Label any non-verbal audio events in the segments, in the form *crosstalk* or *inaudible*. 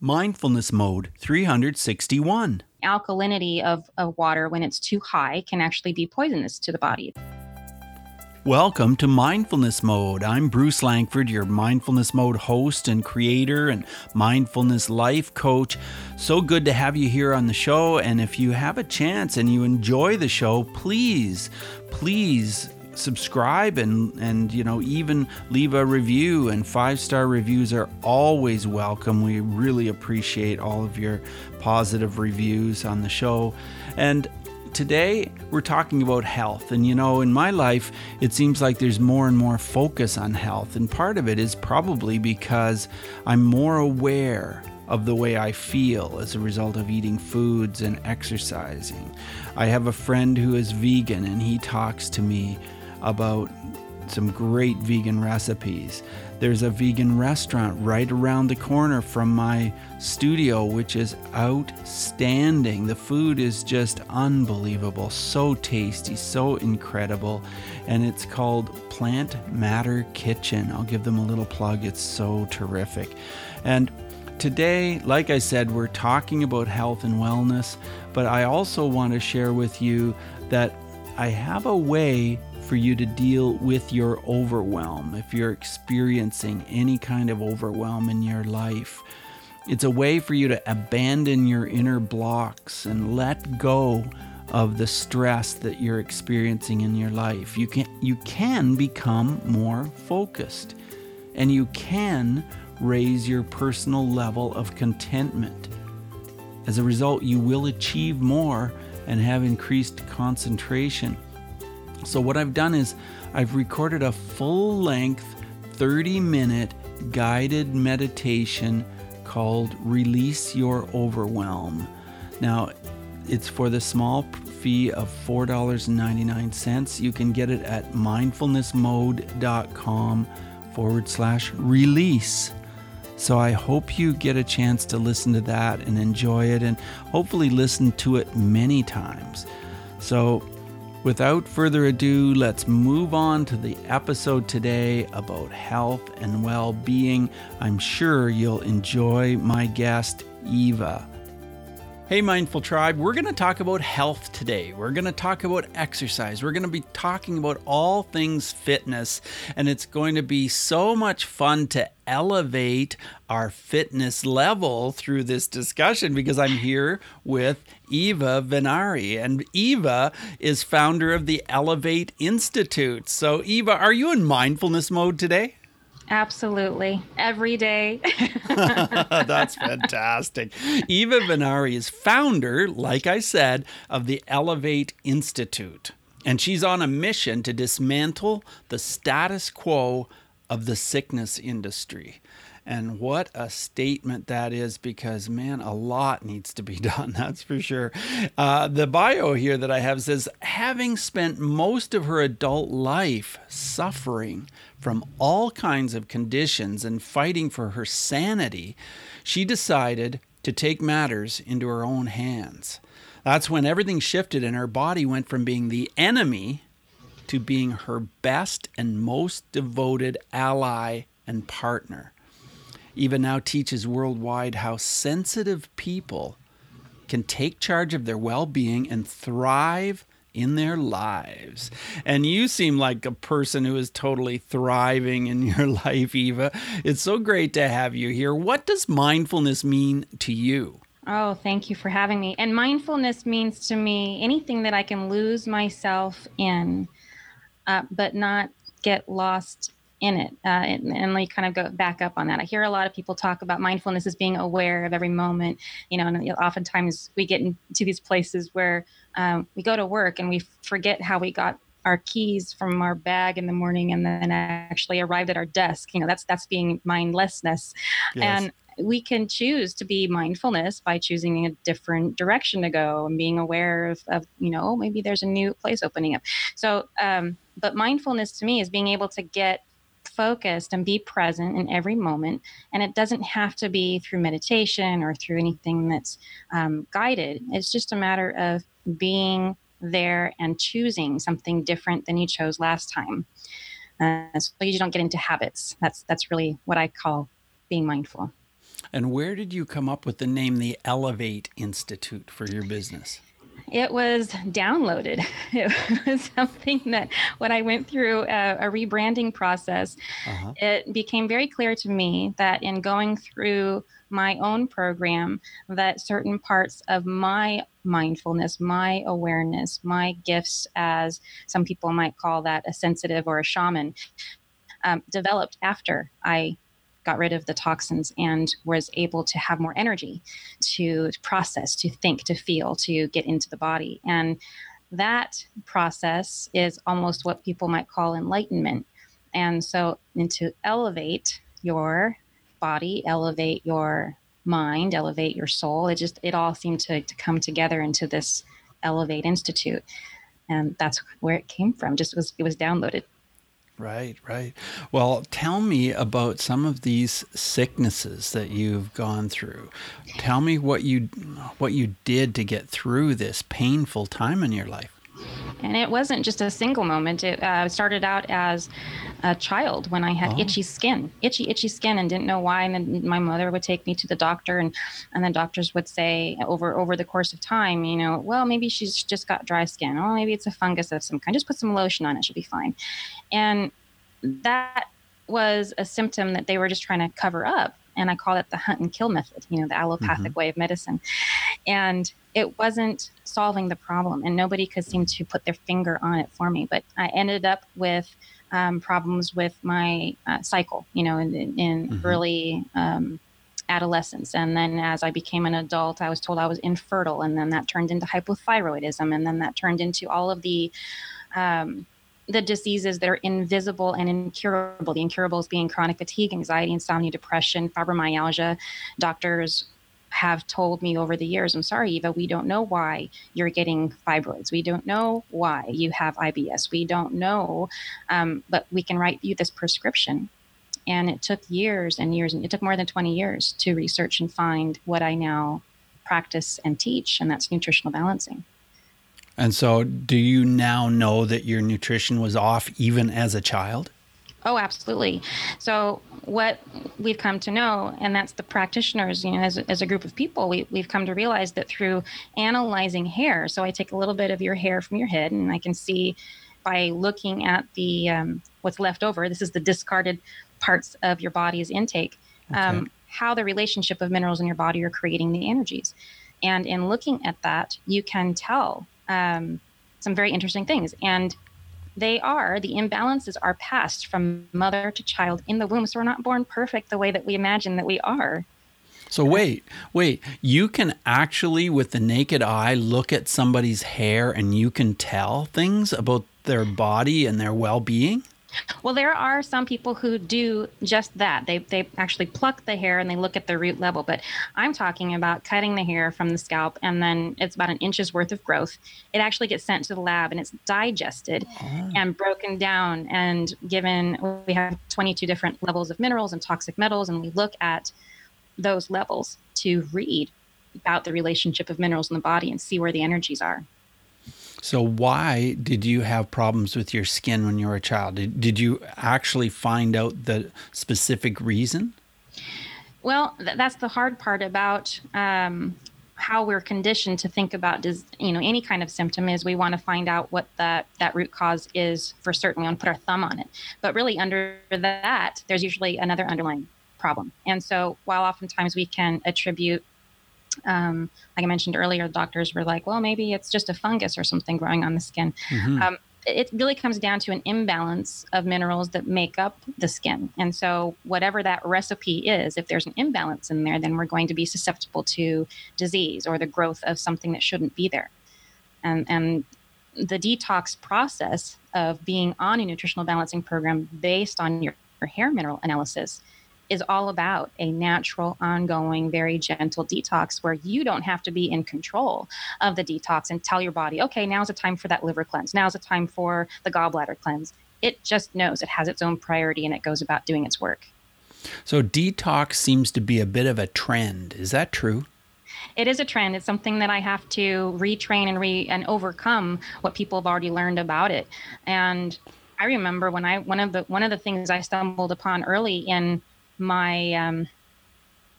Mindfulness Mode 361. Alkalinity of, of water when it's too high can actually be poisonous to the body. Welcome to Mindfulness Mode. I'm Bruce Langford, your Mindfulness Mode host and creator and mindfulness life coach. So good to have you here on the show. And if you have a chance and you enjoy the show, please, please subscribe and and you know even leave a review and five star reviews are always welcome. We really appreciate all of your positive reviews on the show. And today we're talking about health. And you know in my life it seems like there's more and more focus on health. And part of it is probably because i'm more aware of the way I feel as a result of eating foods and exercising. I have a friend who is vegan and he talks to me about some great vegan recipes. There's a vegan restaurant right around the corner from my studio, which is outstanding. The food is just unbelievable, so tasty, so incredible. And it's called Plant Matter Kitchen. I'll give them a little plug, it's so terrific. And Today, like I said, we're talking about health and wellness, but I also want to share with you that I have a way for you to deal with your overwhelm if you're experiencing any kind of overwhelm in your life. It's a way for you to abandon your inner blocks and let go of the stress that you're experiencing in your life. You can you can become more focused and you can raise your personal level of contentment. As a result, you will achieve more and have increased concentration. So, what I've done is I've recorded a full length 30 minute guided meditation called Release Your Overwhelm. Now, it's for the small fee of $4.99. You can get it at mindfulnessmode.com forward slash release. So I hope you get a chance to listen to that and enjoy it and hopefully listen to it many times. So Without further ado, let's move on to the episode today about health and well being. I'm sure you'll enjoy my guest, Eva. Hey, Mindful Tribe, we're going to talk about health today. We're going to talk about exercise. We're going to be talking about all things fitness, and it's going to be so much fun to elevate our fitness level through this discussion because I'm here with Eva Venari. And Eva is founder of the Elevate Institute. So, Eva, are you in mindfulness mode today? Absolutely. Every day. *laughs* *laughs* That's fantastic. Eva Venari is founder, like I said, of the Elevate Institute. And she's on a mission to dismantle the status quo of the sickness industry. And what a statement that is because, man, a lot needs to be *laughs* done, that's for sure. Uh, the bio here that I have says having spent most of her adult life suffering from all kinds of conditions and fighting for her sanity, she decided to take matters into her own hands. That's when everything shifted and her body went from being the enemy to being her best and most devoted ally and partner. Eva now teaches worldwide how sensitive people can take charge of their well being and thrive in their lives. And you seem like a person who is totally thriving in *laughs* your life, Eva. It's so great to have you here. What does mindfulness mean to you? Oh, thank you for having me. And mindfulness means to me anything that I can lose myself in, uh, but not get lost in it uh, and, and like kind of go back up on that. I hear a lot of people talk about mindfulness as being aware of every moment you know and oftentimes we get into these places where um, we go to work and we forget how we got our keys from our bag in the morning and then actually arrived at our desk. You know that's that's being mindlessness. Yes. and we can choose to be mindfulness by choosing a different direction to go and being aware of, of you know maybe there's a new place opening up. So um, but mindfulness to me is being able to get focused and be present in every moment. And it doesn't have to be through meditation or through anything that's um, guided. It's just a matter of being there and choosing something different than you chose last time. Uh, so you don't get into habits. That's that's really what I call being mindful. And where did you come up with the name the Elevate Institute for your business? It was downloaded. *laughs* It was something that when I went through a, a rebranding process, uh-huh. it became very clear to me that in going through my own program, that certain parts of my mindfulness, my awareness, my gifts, as some people might call that a sensitive or a shaman, um, developed after I got rid of the toxins and was able to have more energy to process, to think, to feel, to get into the body. And that process is almost what people might call enlightenment. And so, and to elevate your body, elevate your mind, elevate your soul, it just, it all seemed to, to come together into this Elevate Institute. And that's where it came from. Just was, it was downloaded. Right, right. Well, tell me about some of these sicknesses that you've gone through. Tell me what you what you did to get through this painful time in your life. And it wasn't just a single moment. It uh, started out as a child when I had oh. itchy skin, itchy, itchy skin, and didn't know why. And then my mother would take me to the doctor, and and then doctors would say over over the course of time, you know, well maybe she's just got dry skin. Oh, maybe it's a fungus of some kind. Just put some lotion on it, she'll be fine. And that was a symptom that they were just trying to cover up and I call it the hunt and kill method, you know, the allopathic mm-hmm. way of medicine. And it wasn't solving the problem, and nobody could seem to put their finger on it for me. But I ended up with um, problems with my uh, cycle, you know, in, in mm-hmm. early um, adolescence. And then as I became an adult, I was told I was infertile, and then that turned into hypothyroidism, and then that turned into all of the um, the diseases that are invisible and incurable. The incurables being chronic fatigue, anxiety, insomnia, depression, fibromyalgia. Doctors have told me over the years, I'm sorry, Eva, we don't know why you're getting fibroids. We don't know why you have IBS. We don't know, um, but we can write you this prescription. And it took years and years, and it took more than 20 years to research and find what I now practice and teach, and that's nutritional balancing. And so, do you now know that your nutrition was off even as a child? Oh, absolutely. So, what we've come to know, and that's the practitioners, you know, as, as a group of people, we, we've come to realize that through analyzing hair, so I take a little bit of your hair from your head, and I can see by looking at the um, what's left over, this is the discarded parts of your body's intake, okay. um, how the relationship of minerals in your body are creating the energies. And in looking at that, you can tell um, some very interesting things. And they are, the imbalances are passed from mother to child in the womb. So we're not born perfect the way that we imagine that we are. So wait, wait. You can actually, with the naked eye, look at somebody's hair and you can tell things about their body and their well being? Well, there are some people who do just that. They they actually pluck the hair and they look at the root level. But I'm talking about cutting the hair from the scalp and then it's about an inch's worth of growth. It actually gets sent to the lab and it's digested oh. and broken down and given. We have 22 different levels of minerals and toxic metals, and we look at those levels to read about the relationship of minerals in the body and see where the energies are. So, why did you have problems with your skin when you were a child? Did, did you actually find out the specific reason? Well, th- that's the hard part about um, how we're conditioned to think about does you know any kind of symptom is we want to find out what that that root cause is for certain we want to put our thumb on it but really under that there's usually another underlying problem and so while oftentimes we can attribute um, like I mentioned earlier, doctors were like, well, maybe it's just a fungus or something growing on the skin. Mm-hmm. Um, it really comes down to an imbalance of minerals that make up the skin. And so, whatever that recipe is, if there's an imbalance in there, then we're going to be susceptible to disease or the growth of something that shouldn't be there. And, and the detox process of being on a nutritional balancing program based on your, your hair mineral analysis is all about a natural, ongoing, very gentle detox where you don't have to be in control of the detox and tell your body, okay, now's the time for that liver cleanse. Now's the time for the gallbladder cleanse. It just knows it has its own priority and it goes about doing its work. So, detox seems to be a bit of a trend. Is that true? it is a trend. It's something that I have to retrain and re and overcome what people have already learned about it. And I remember when I one of the one of the things I stumbled upon early in my um,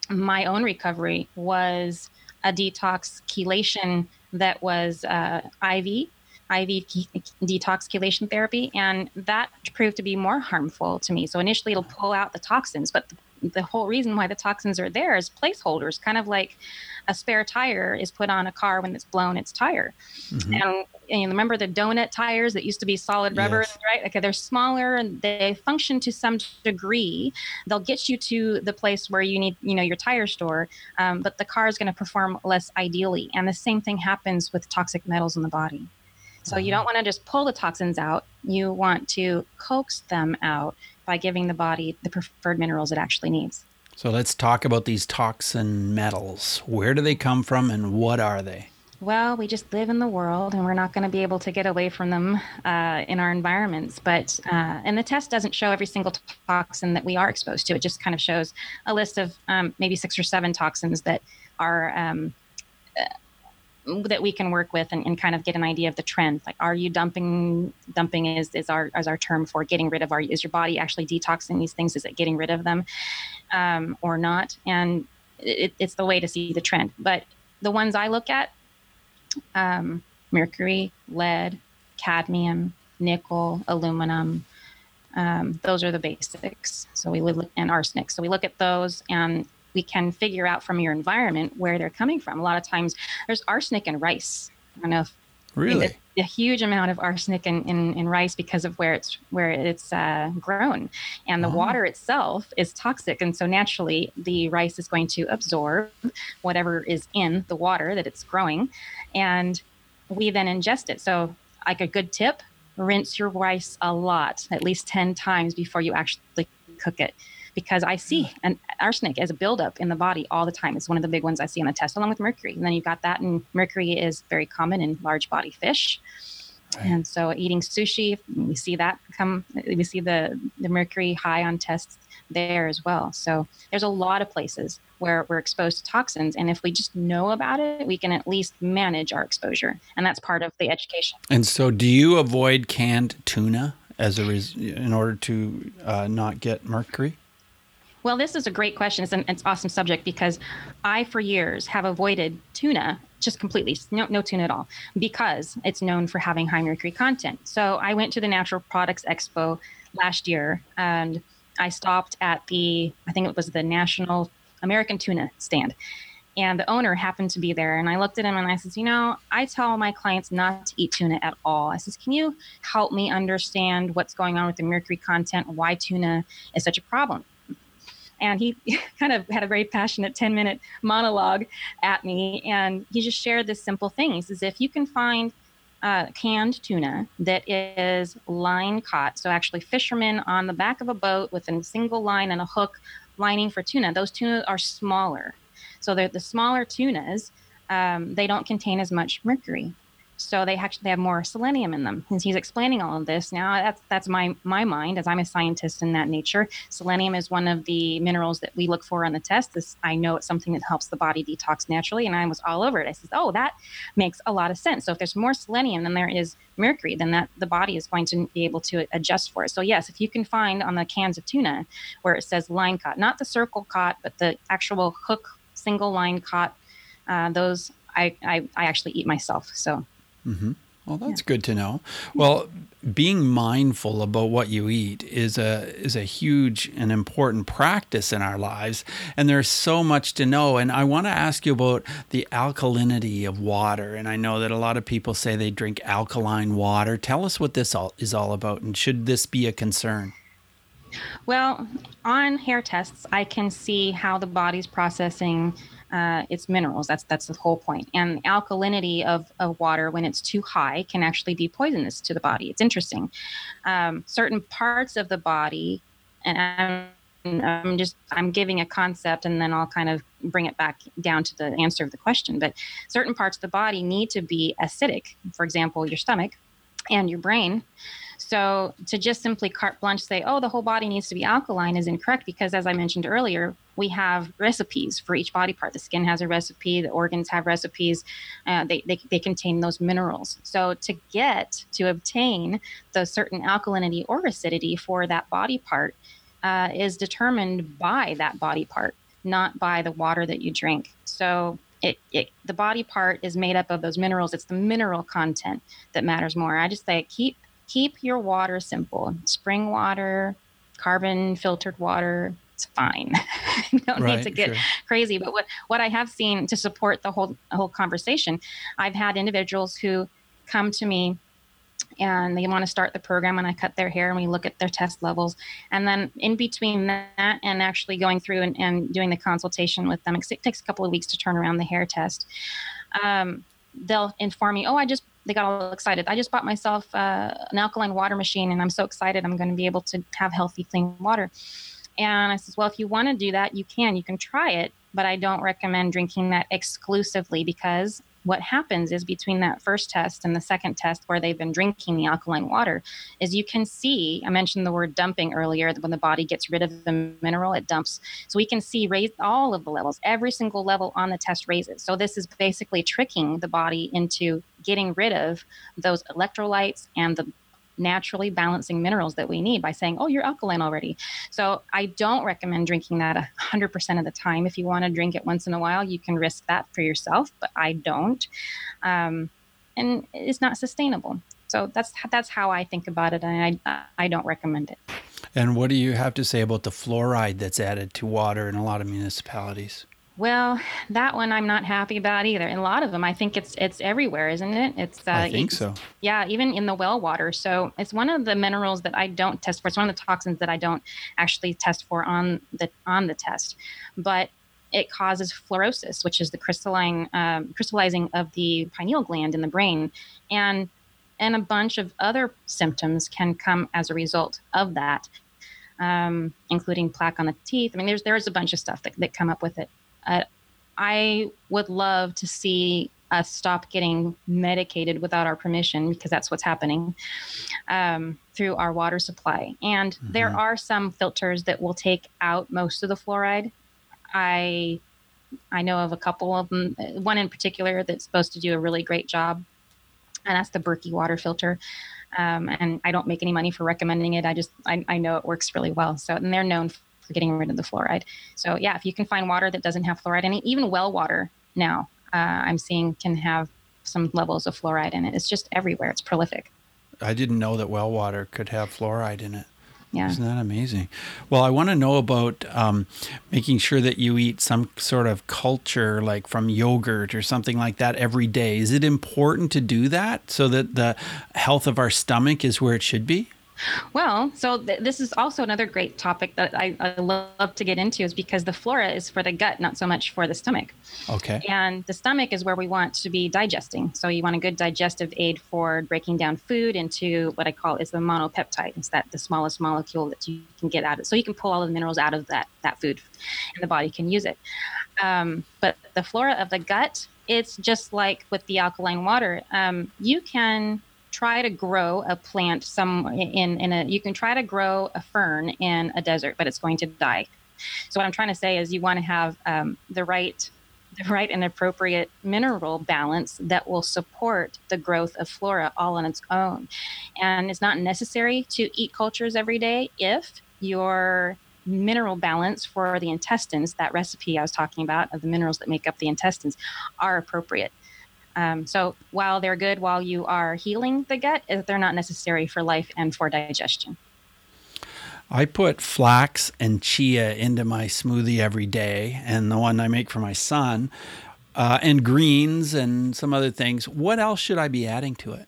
my own recovery was a detox chelation that was uh, IV, IV detox chelation therapy, and that proved to be more harmful to me. So initially, it'll pull out the toxins, but the the whole reason why the toxins are there is placeholders, kind of like a spare tire is put on a car when it's blown its tire. Mm-hmm. And, and, you remember the donut tires that used to be solid rubber, yes. right? Okay, they're smaller and they function to some degree. They'll get you to the place where you need, you know, your tire store, um, but the car is going to perform less ideally. And the same thing happens with toxic metals in the body. So you don't mm-hmm. want to just pull the toxins out. You want to coax them out by giving the body the preferred minerals it actually needs. So let's talk about these toxin metals. Where do they come from and what are they? Well, we just live in the world and we're not going to be able to get away from them uh, in our environments. But, uh, and the test doesn't show every single toxin that we are exposed to. It just kind of shows a list of um, maybe six or seven toxins that are um, that we can work with and, and, kind of get an idea of the trend. Like, are you dumping? Dumping is is our as our term for getting rid of. Are is your body actually detoxing these things? Is it getting rid of them, um, or not? And it, it's the way to see the trend. But the ones I look at, um, mercury, lead, cadmium, nickel, aluminum. Um, those are the basics. So we look and arsenic. So we look at those and we can figure out from your environment where they're coming from. A lot of times there's arsenic in rice. I don't know if really a huge amount of arsenic in, in, in, rice because of where it's where it's uh, grown and the oh. water itself is toxic and so naturally the rice is going to absorb whatever is in the water that it's growing and we then ingest it so like a good tip rinse your rice a lot at least 10 times before you actually cook it because I see an arsenic as a buildup in the body all the time. It's one of the big ones I see on the test, along with mercury. And then you've got that, and mercury is very common in large body fish. Right. And so eating sushi, we see that come, we see the, the mercury high on tests there as well. So there's a lot of places where we're exposed to toxins. And if we just know about it, we can at least manage our exposure. And that's part of the education. And so do you avoid canned tuna as a res- in order to uh, not get mercury? Well, this is a great question. It's an it's awesome subject because I, for years, have avoided tuna just completely, no, no tuna at all, because it's known for having high mercury content. So I went to the Natural Products Expo last year and I stopped at the, I think it was the National American Tuna stand. And the owner happened to be there. And I looked at him and I said, You know, I tell my clients not to eat tuna at all. I says, Can you help me understand what's going on with the mercury content, why tuna is such a problem? And he *laughs* kind of had a very passionate 10 minute monologue at me and he just shared this simple thing. He says if you can find uh, canned tuna that is line caught so actually fishermen on the back of a boat with a single line and a hook lining for tuna those tuna are smaller. So they're the smaller tunas um, they don't contain as much mercury so they actually they have more selenium in them. And he's explaining all of this. Now that's that's my my mind as I'm a scientist in that nature. Selenium is one of the minerals that we look for on the test. This I know it's something that helps the body detox naturally, and I was all over it. I said, oh, that makes a lot of sense. So if there's more selenium than there is mercury, then that the body is going to be able to adjust for it. So yes, if you can find on the cans of tuna where it says line caught, not the circle caught, but the actual hook single line caught, uh, those I, I I actually eat myself. So Mm-hmm. Well, that's yeah. good to know. Well, being mindful about what you eat is a is a huge and important practice in our lives, and there's so much to know. And I want to ask you about the alkalinity of water. And I know that a lot of people say they drink alkaline water. Tell us what this all is all about, and should this be a concern? Well, on hair tests, I can see how the body's processing uh, it's minerals. That's that's the whole point. And alkalinity of, of water, when it's too high, can actually be poisonous to the body. It's interesting. Um, certain parts of the body, and I'm, I'm just I'm giving a concept, and then I'll kind of bring it back down to the answer of the question. But certain parts of the body need to be acidic. For example, your stomach and your brain so to just simply carte blanche say, oh, the whole body needs to be alkaline is incorrect because, as I mentioned earlier, we have recipes for each body part. The skin has a recipe, the organs have recipes, uh, they, they, they contain those minerals. So to get, to obtain the certain alkalinity or acidity for that body part uh, is determined by that body part not by the water that you drink. So it, it the body part is made up of those minerals. It's the mineral content that matters more. I just say keep keep your water simple. Spring water, carbon filtered water, it's fine. *laughs* you don't right, need to get sure. crazy. But what, what I have seen to support the whole whole conversation, I've had individuals who come to me and they want to start the program and I cut their hair and we look at their test levels. And then in between that and actually going through and, and doing the consultation with them, it takes a couple of weeks to turn around the hair test. Um, they'll inform me, oh, I just, they got all excited. I just bought myself uh, an alkaline water machine and I'm so excited I'm going to be able to have healthy, clean water. And I says, well, if you want to do that, you can. You can try it, but I don't recommend drinking that exclusively because what happens is between that first test and the second test where they've been drinking the alkaline water is you can see i mentioned the word dumping earlier when the body gets rid of the mineral it dumps so we can see raise all of the levels every single level on the test raises so this is basically tricking the body into getting rid of those electrolytes and the naturally balancing minerals that we need by saying, oh, you're alkaline already. So I don't recommend drinking that 100% of the time. If you want to drink it once in a while, you can risk that for yourself, but I don't. Um, and it's not sustainable. So that's that's how I think about it, and I I don't recommend it. And what do you have to say about the fluoride that's added to water in a lot of municipalities? Well, that one I'm not happy about either. And a lot of them, I think it's it's everywhere, isn't it? It's uh, I think so. Yeah, even in the well water. So it's one of the minerals that I don't test for. It's one of the toxins that I don't actually test for on the on the test, but it causes fluorosis, which is the crystalline um, crystallizing of the pineal gland in the brain, and and a bunch of other symptoms can come as a result of that. Um, including plaque on the teeth. I mean, there's there's a bunch of stuff that, that come up with it. Uh, I would love to see us stop getting medicated without our permission because that's what's happening um, through our water supply. And mm-hmm. there are some filters that will take out most of the fluoride. I I know of a couple of them. One in particular that's supposed to do a really great job, and that's the Berkey water filter. Um, and I don't make any money for recommending it. I just I, I know it works really well. So and they're known for getting rid of the fluoride. So yeah, if you can find water that doesn't have fluoride in it, even well water now, uh, I'm seeing can have some levels of fluoride in it. It's just everywhere. It's prolific. I didn't know that well water could have fluoride in it. Yeah. Isn't that amazing? Well, I want to know about um, making sure that you eat some sort of culture, like from yogurt or something like that, every day. Is it important to do that so that the health of our stomach is where it should be? Well, so th- this is also another great topic that I, I, love to get into is because the flora is for the gut, not so much for the stomach. Okay. And the stomach is where we want to be digesting. So you want a good digestive aid for breaking down food into what I call is the monopeptide. It's that the smallest molecule that you can get out of. So you can pull all the minerals out of that that food, and the body can use it. Um, but the flora of the gut, it's just like with the alkaline water. Um, you can try to grow a plant some in in a you can try to grow a fern in a desert but it's going to die. So what i'm trying to say is you want to have um, the right the right and appropriate mineral balance that will support the growth of flora all on its own. And it's not necessary to eat cultures every day if your mineral balance for the intestines that recipe i was talking about of the minerals that make up the intestines are appropriate um, so while they're good while you are healing the gut, they're not necessary for life and for digestion. I put flax and chia into my smoothie every day, and the one I make for my son, uh, and greens and some other things. What else should I be adding to it?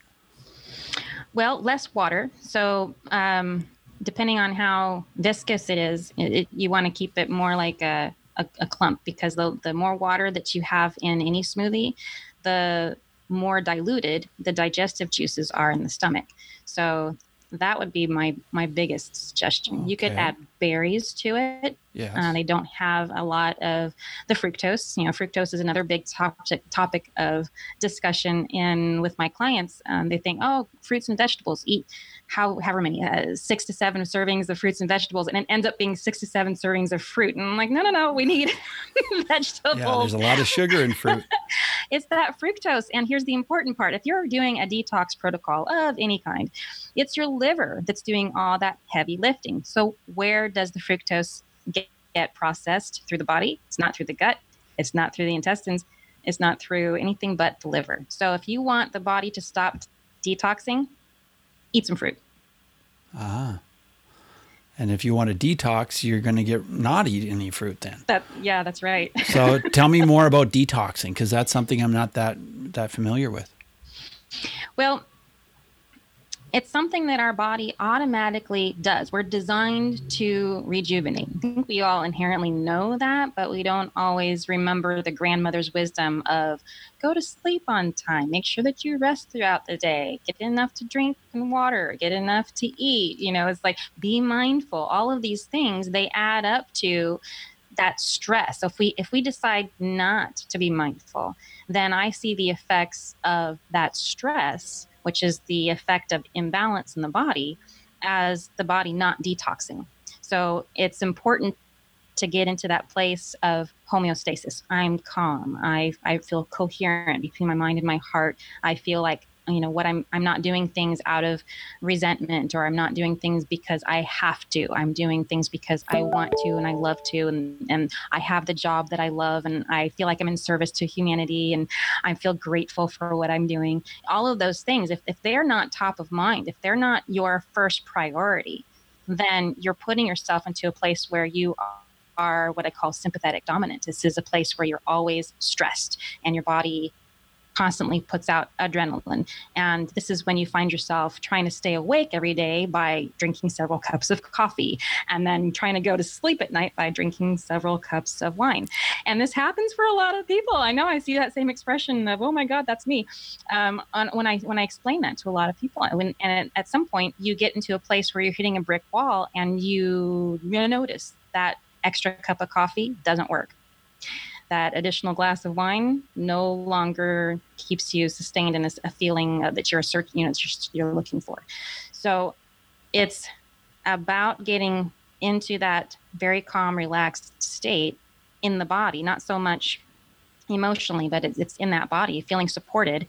Well, less water. So, um, depending on how viscous it is, it, it, you want to keep it more like a, a, a clump because the, the more water that you have in any smoothie, the more diluted the digestive juices are in the stomach. So that would be my my biggest suggestion. Okay. You could add berries to it. Yeah, uh, they don't have a lot of the fructose. You know, fructose is another big topic topic of discussion in with my clients. Um, they think, oh, fruits and vegetables. Eat how however many uh, six to seven servings of fruits and vegetables, and it ends up being six to seven servings of fruit. And I'm like, no, no, no, we need *laughs* vegetables. Yeah, there's a lot of sugar in fruit. *laughs* it's that fructose, and here's the important part: if you're doing a detox protocol of any kind, it's your liver that's doing all that heavy lifting. So where does the fructose get get processed through the body. It's not through the gut. It's not through the intestines. It's not through anything but the liver. So if you want the body to stop detoxing, eat some fruit. Ah. And if you want to detox, you're going to get not eat any fruit then. That yeah, that's right. so *laughs* tell me more about detoxing because that's something I'm not that that familiar with. Well, it's something that our body automatically does. We're designed to rejuvenate. I think we all inherently know that, but we don't always remember the grandmother's wisdom of go to sleep on time, make sure that you rest throughout the day, get enough to drink and water, get enough to eat. You know, it's like be mindful. All of these things they add up to that stress. So if we if we decide not to be mindful, then I see the effects of that stress which is the effect of imbalance in the body, as the body not detoxing. So it's important to get into that place of homeostasis. I'm calm. I, I feel coherent between my mind and my heart. I feel like you know what i'm i'm not doing things out of resentment or i'm not doing things because i have to i'm doing things because i want to and i love to and and i have the job that i love and i feel like i'm in service to humanity and i feel grateful for what i'm doing all of those things if, if they're not top of mind if they're not your first priority then you're putting yourself into a place where you are what I call sympathetic dominant. This is a place where you're always stressed and your body constantly puts out adrenaline. And this is when you find yourself trying to stay awake every day by drinking several *laughs* cups of coffee, and then trying to go to sleep at night by drinking several cups of wine. And this happens for a lot of people. I know I see that same expression of, "Oh my God, that's me," um, on, when I when I explain that to a lot of people. When, and at some point, you get into a place where you're hitting a brick wall, and you, you notice that extra cup of coffee doesn't work that additional glass of wine no longer keeps you sustained in a, a feeling that you're searching, you know, you're looking for. So it's about getting into that very calm, relaxed state in the body, not so much emotionally, but it's, it's in that body, feeling supported,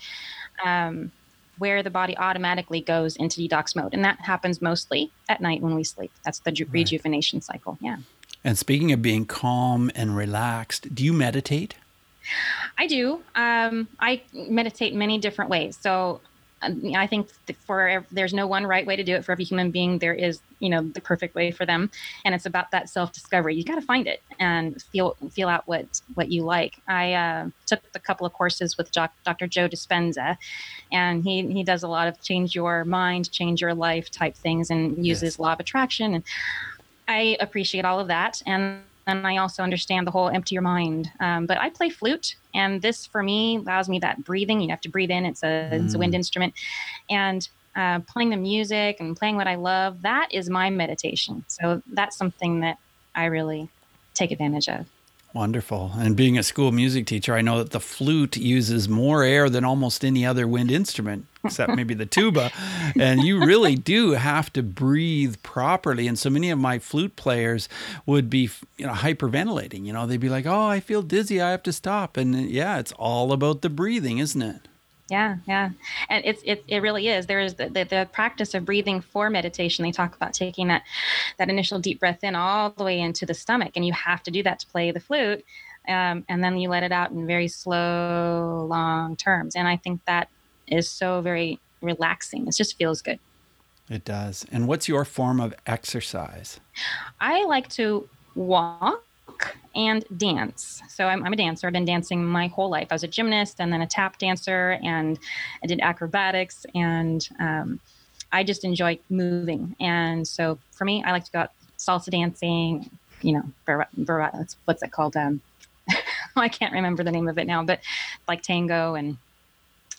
um, where the body automatically goes into detox mode. And that happens mostly at night when we sleep. That's the ju- right. rejuvenation cycle. Yeah. And speaking of being calm and relaxed, do you meditate? I do. Um, I meditate many different ways. So um, I think for there's no one right way to do it for every human being. There is, you know, the perfect way for them, and it's about that self discovery. You got to find it and feel feel out what what you like. I uh, took a couple of courses with Dr. Joe Dispenza, and he he does a lot of change your mind, change your life type things, and uses yes. law of attraction. And I appreciate all of that. And and I also understand the whole empty your mind. Um, but I play flute, and this for me allows me that breathing. You have to breathe in. It's a mm. it's a wind instrument, and uh, playing the music and playing what I love. That is my meditation. So that's something that I really take advantage of. Wonderful. And being a school music teacher, I know that the flute uses more air than almost any other wind instrument, except *laughs* maybe the tuba. And you really do have to breathe properly. And so many of my flute players would be, you know, hyperventilating. You know, they'd be like, oh, I feel dizzy. I have to stop. And uh, yeah, it's all about the breathing, isn't it? Yeah, yeah, and it's it, it really is. There is the, the, the practice of breathing for meditation. They talk about taking that that initial deep breath in all the way into the stomach, and you have to do that to play the flute, um, and then you let it out in very slow, long terms. And I think that is so very relaxing. It just feels good. It does. And what's your form of exercise? I like to walk and dance. So I'm, I'm, a dancer. I've been dancing my whole life. I was a gymnast and then a tap dancer, and I did acrobatics. And um, I just enjoy moving. And so for me, I like to go out salsa dancing. You know, bar- bar- what's it called? Um, *laughs* I can't remember the name of it now, but like tango and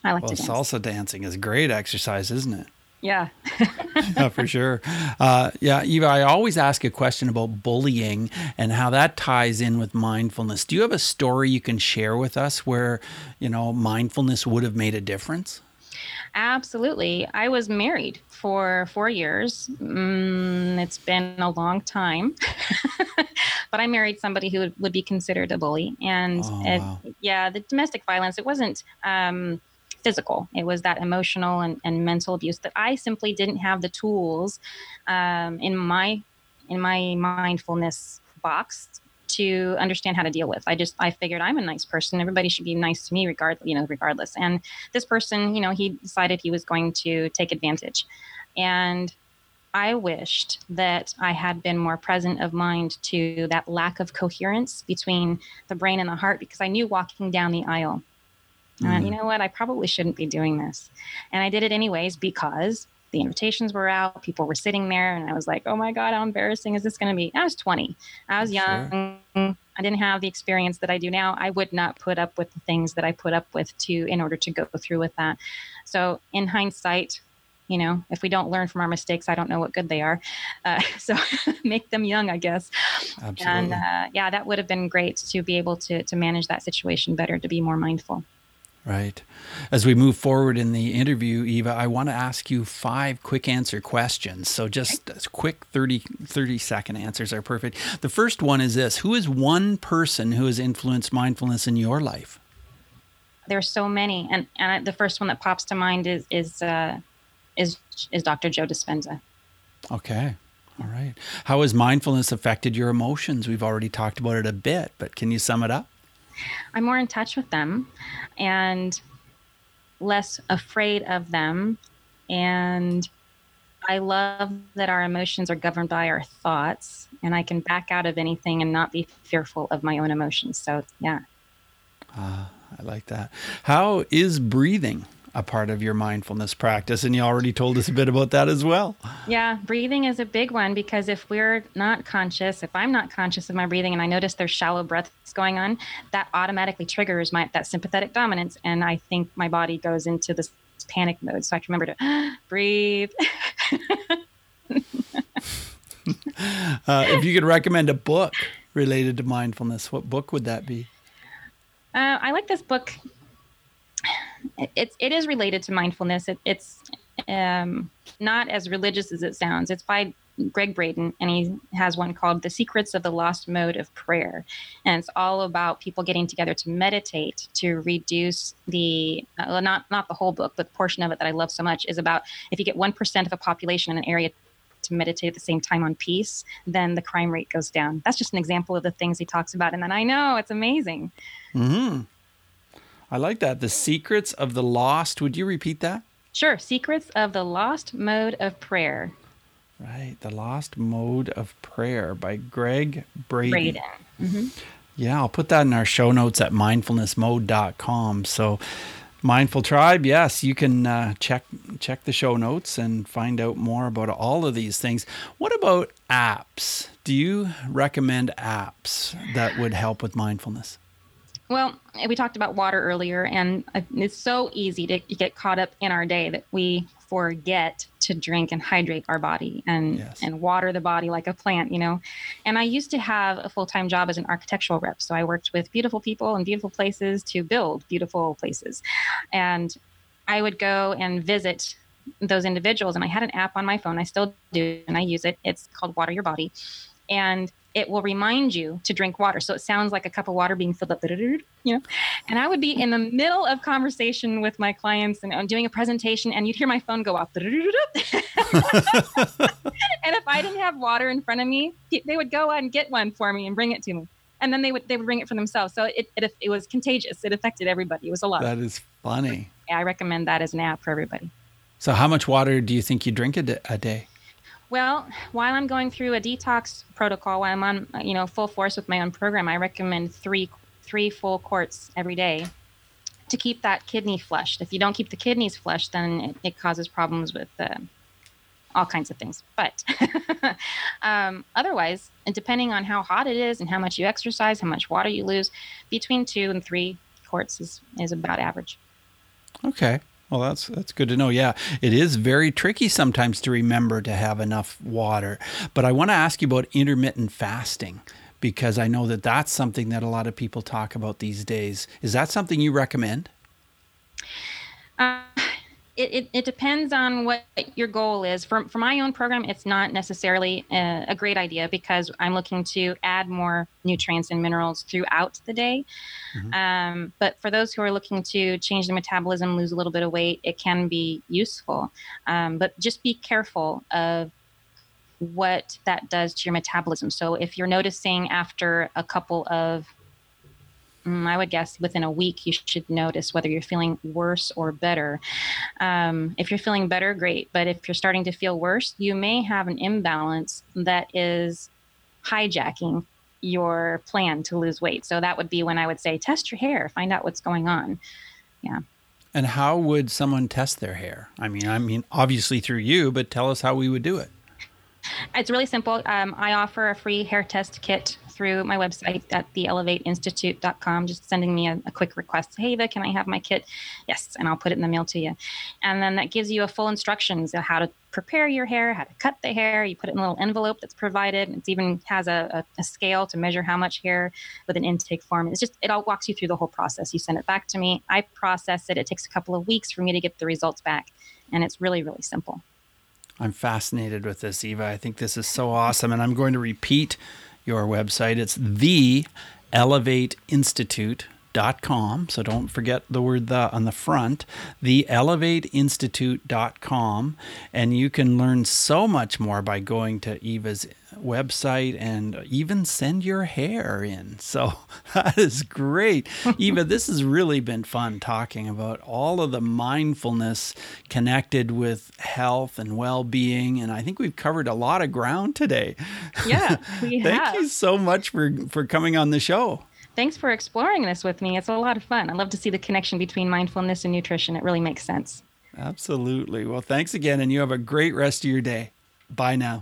I like well, to dance. salsa dancing is great exercise, isn't it? Yeah. *laughs* yeah, for sure. Uh, yeah, Eva, I always ask a question about bullying and how that ties in with mindfulness. Do you have a story you can share with us where, you know, mindfulness would have made a difference? Absolutely. I was married for four years. Mm, it's been a long time, *laughs* but I married somebody who would, would be considered a bully. And oh, it, wow. yeah, the domestic violence, it wasn't. Um, physical. It was that emotional and, and mental abuse that I simply didn't have the tools um, in my in my mindfulness box to understand how to deal with. I just I figured I'm a nice person. Everybody should be nice to me regardless, you know, regardless. And this person, you know, he decided he was going to take advantage. And I wished that I had been more present of mind to that lack of coherence between the brain and the heart because I knew walking down the aisle, mm. uh, you know what, I probably shouldn't be doing this. And I did it anyways because the invitations were out, people were sitting there, and I was like, oh my God, how embarrassing is this going to be? I was 20, I was young. Sure. I didn't have the experience that I do now. I would not put up with the things that I put up with to in order to go through with that. So in hindsight, you know if we don't learn from our mistakes i don't know what good they are uh, *laughs* so *laughs* make them young i guess Absolutely. and uh, yeah that would have been great to be able to to manage that situation better to be more mindful Right. As we move forward in the interview, Eva, I want to ask you five quick answer questions. So just okay. quick 30, 30 second answers are perfect. The first one is this Who is one person who has influenced mindfulness in your life? There's so many. And, and the first one that pops to mind is, is uh, is is Dr. Joe Dispenza. Okay. All right. How has mindfulness affected your emotions? We've already talked about it a bit, but can you sum it up? I'm more in touch with them and less afraid of them. And I love that our emotions are governed by our thoughts, and I can back out of anything and not be fearful of my own emotions. So, yeah. Uh, I like that. How is breathing? A part of your mindfulness practice. And you already told us a bit about that as well. Yeah, breathing is a big one because if we're not conscious, if I'm not conscious of my breathing and I notice there's shallow breaths going on, that automatically triggers my that sympathetic dominance. And I think my body goes into this panic mode. So I can remember to *gasps* breathe. *laughs* uh, if you could recommend a book related to mindfulness, what book would that be? Uh, I like this book it's it is related to mindfulness. It, it's um, not as religious as it sounds. It's by Gregg Braden, and he has one called "The Secrets of the Lost Mode of Prayer," and it's all about people getting together to meditate to reduce the uh, not not the whole book, but the portion of it that I love so much is about if you get one percent of a population in an area to meditate at the same time on peace, then the crime rate goes down. That's just an example of the things he talks about, and then I know it's amazing. Hmm. I like that. The Secrets of the Lost. Would you repeat that? Sure. Secrets of the Lost Mode of Prayer. Right. The Lost Mode of Prayer by Gregg Braden. Braden. Mm-hmm. Yeah, I'll put that in our show notes at mindfulnessmode.com. So, Mindful Tribe, yes, you can uh, check check the show notes and find out more about all of these things. What about apps? Do you recommend apps that would help with mindfulness? Well, we talked about water earlier, and uh, it's so easy to get caught up in our day that we forget to drink and hydrate our body and yes. and water the body like a plant, you know. And I used to have a full-time job as an architectural rep, so I worked with beautiful people and beautiful places to build beautiful places. And I would go and visit those individuals and I had an app on my phone. I still do and I use it. It's called Water Your Body. And it will remind you to drink water. So it sounds like a cup of water being filled up, you know. And I would be in the middle of conversation with my clients and I'm doing a presentation, and you'd hear my phone go off. *laughs* and if I didn't have water in front of me, they would go out and get one for me and bring it to me. And then they would they would bring it for themselves. So it, it, it was contagious. It affected everybody. It was a lot. That is funny. Yeah, I recommend that as an app for everybody. So how much water do you think you drink a day? Well, while I'm going through a detox protocol, while I'm on you know full force with my own program, I recommend three three full quarts every day to keep that kidney flushed. If you don't keep the kidneys flushed, then it, it causes problems with uh, all kinds of things. But *laughs* um, otherwise, depending on how hot it is and how much you exercise, how much water you lose, between two and three quarts is, is about average. Okay. Well, that's that's good to know. Yeah, it is very tricky sometimes to remember to have enough water. But I want to ask you about intermittent fasting because I know that that's something that a lot of people talk about these days. Is that something you recommend? Uh, it, it, it, depends on what your goal is. For, for my own program, it's not necessarily a, a, great idea because I'm looking to add more nutrients and minerals throughout the day. Mm-hmm. Um, but for those who are looking to change the metabolism, lose a little bit of weight, it can be useful. Um, but just be careful of what that does to your metabolism. So if you're noticing after a couple of I would guess within a week, you should notice whether you're feeling worse or better. Um, if you're feeling better, great. But if you're starting to feel worse, you may have an imbalance that is hijacking your plan to lose weight. So that would be when I would say, test your hair, find out what's going on. Yeah. And how would someone test their hair? I mean, I mean, obviously through you, but tell us how we would do it. It's really simple. Um, I offer a free hair test kit through my website at theelevateinstitute.com, just sending me a, a, quick request. Hey, Eva, can I have my kit? Yes, and I'll put it in the mail to you. And then that gives you a full instructions of how to prepare your hair, how to cut the hair. You put it in a little envelope that's provided. It even has a, a, a scale to measure how much hair with an intake form. It's just, it all walks you through the whole process. You send it back to me. I process it. It takes a couple of weeks for me to get the results back. And it's really, really simple. I'm fascinated with this, Eva. I think this is so awesome. And I'm going to repeat your website. It's the Elevate. So don't forget the word the on the front, the elevateinstitute.com. And you can learn so much more by going to Eva's website and even send your hair in. *laughs* So that is great. *laughs* Eva, this has really been fun talking about all of the mindfulness connected with health and well being. And I think we've covered a lot of ground today. *laughs* Yeah, we Thank have. you so much for, for coming on the show thanks for exploring this with me. It's a lot of fun. I love to see the connection between mindfulness and nutrition. It really makes sense. Absolutely. Well, thanks again, and you have a great rest of your day. Bye now.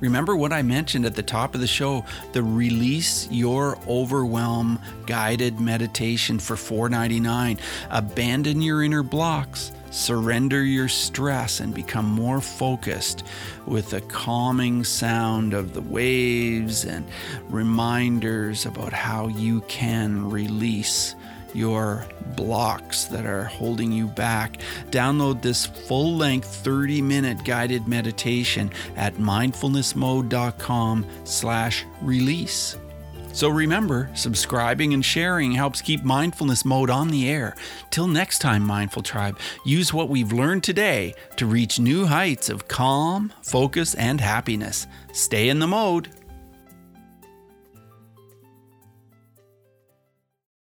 Remember what I mentioned at the top of the show the Release Your Overwhelm guided meditation for $4.99. Abandon your inner blocks, surrender your stress, and become more focused with the calming sound of the waves and reminders about how you can release your blocks that are holding you back. Download this full length 30 minute guided meditation at mindfulnessmode.com slash release. So remember, subscribing and sharing helps keep Mindfulness Mode on the air. Till next time, Mindful Tribe, use what we've learned today to reach new heights of calm, focus, and happiness. Stay in the mode.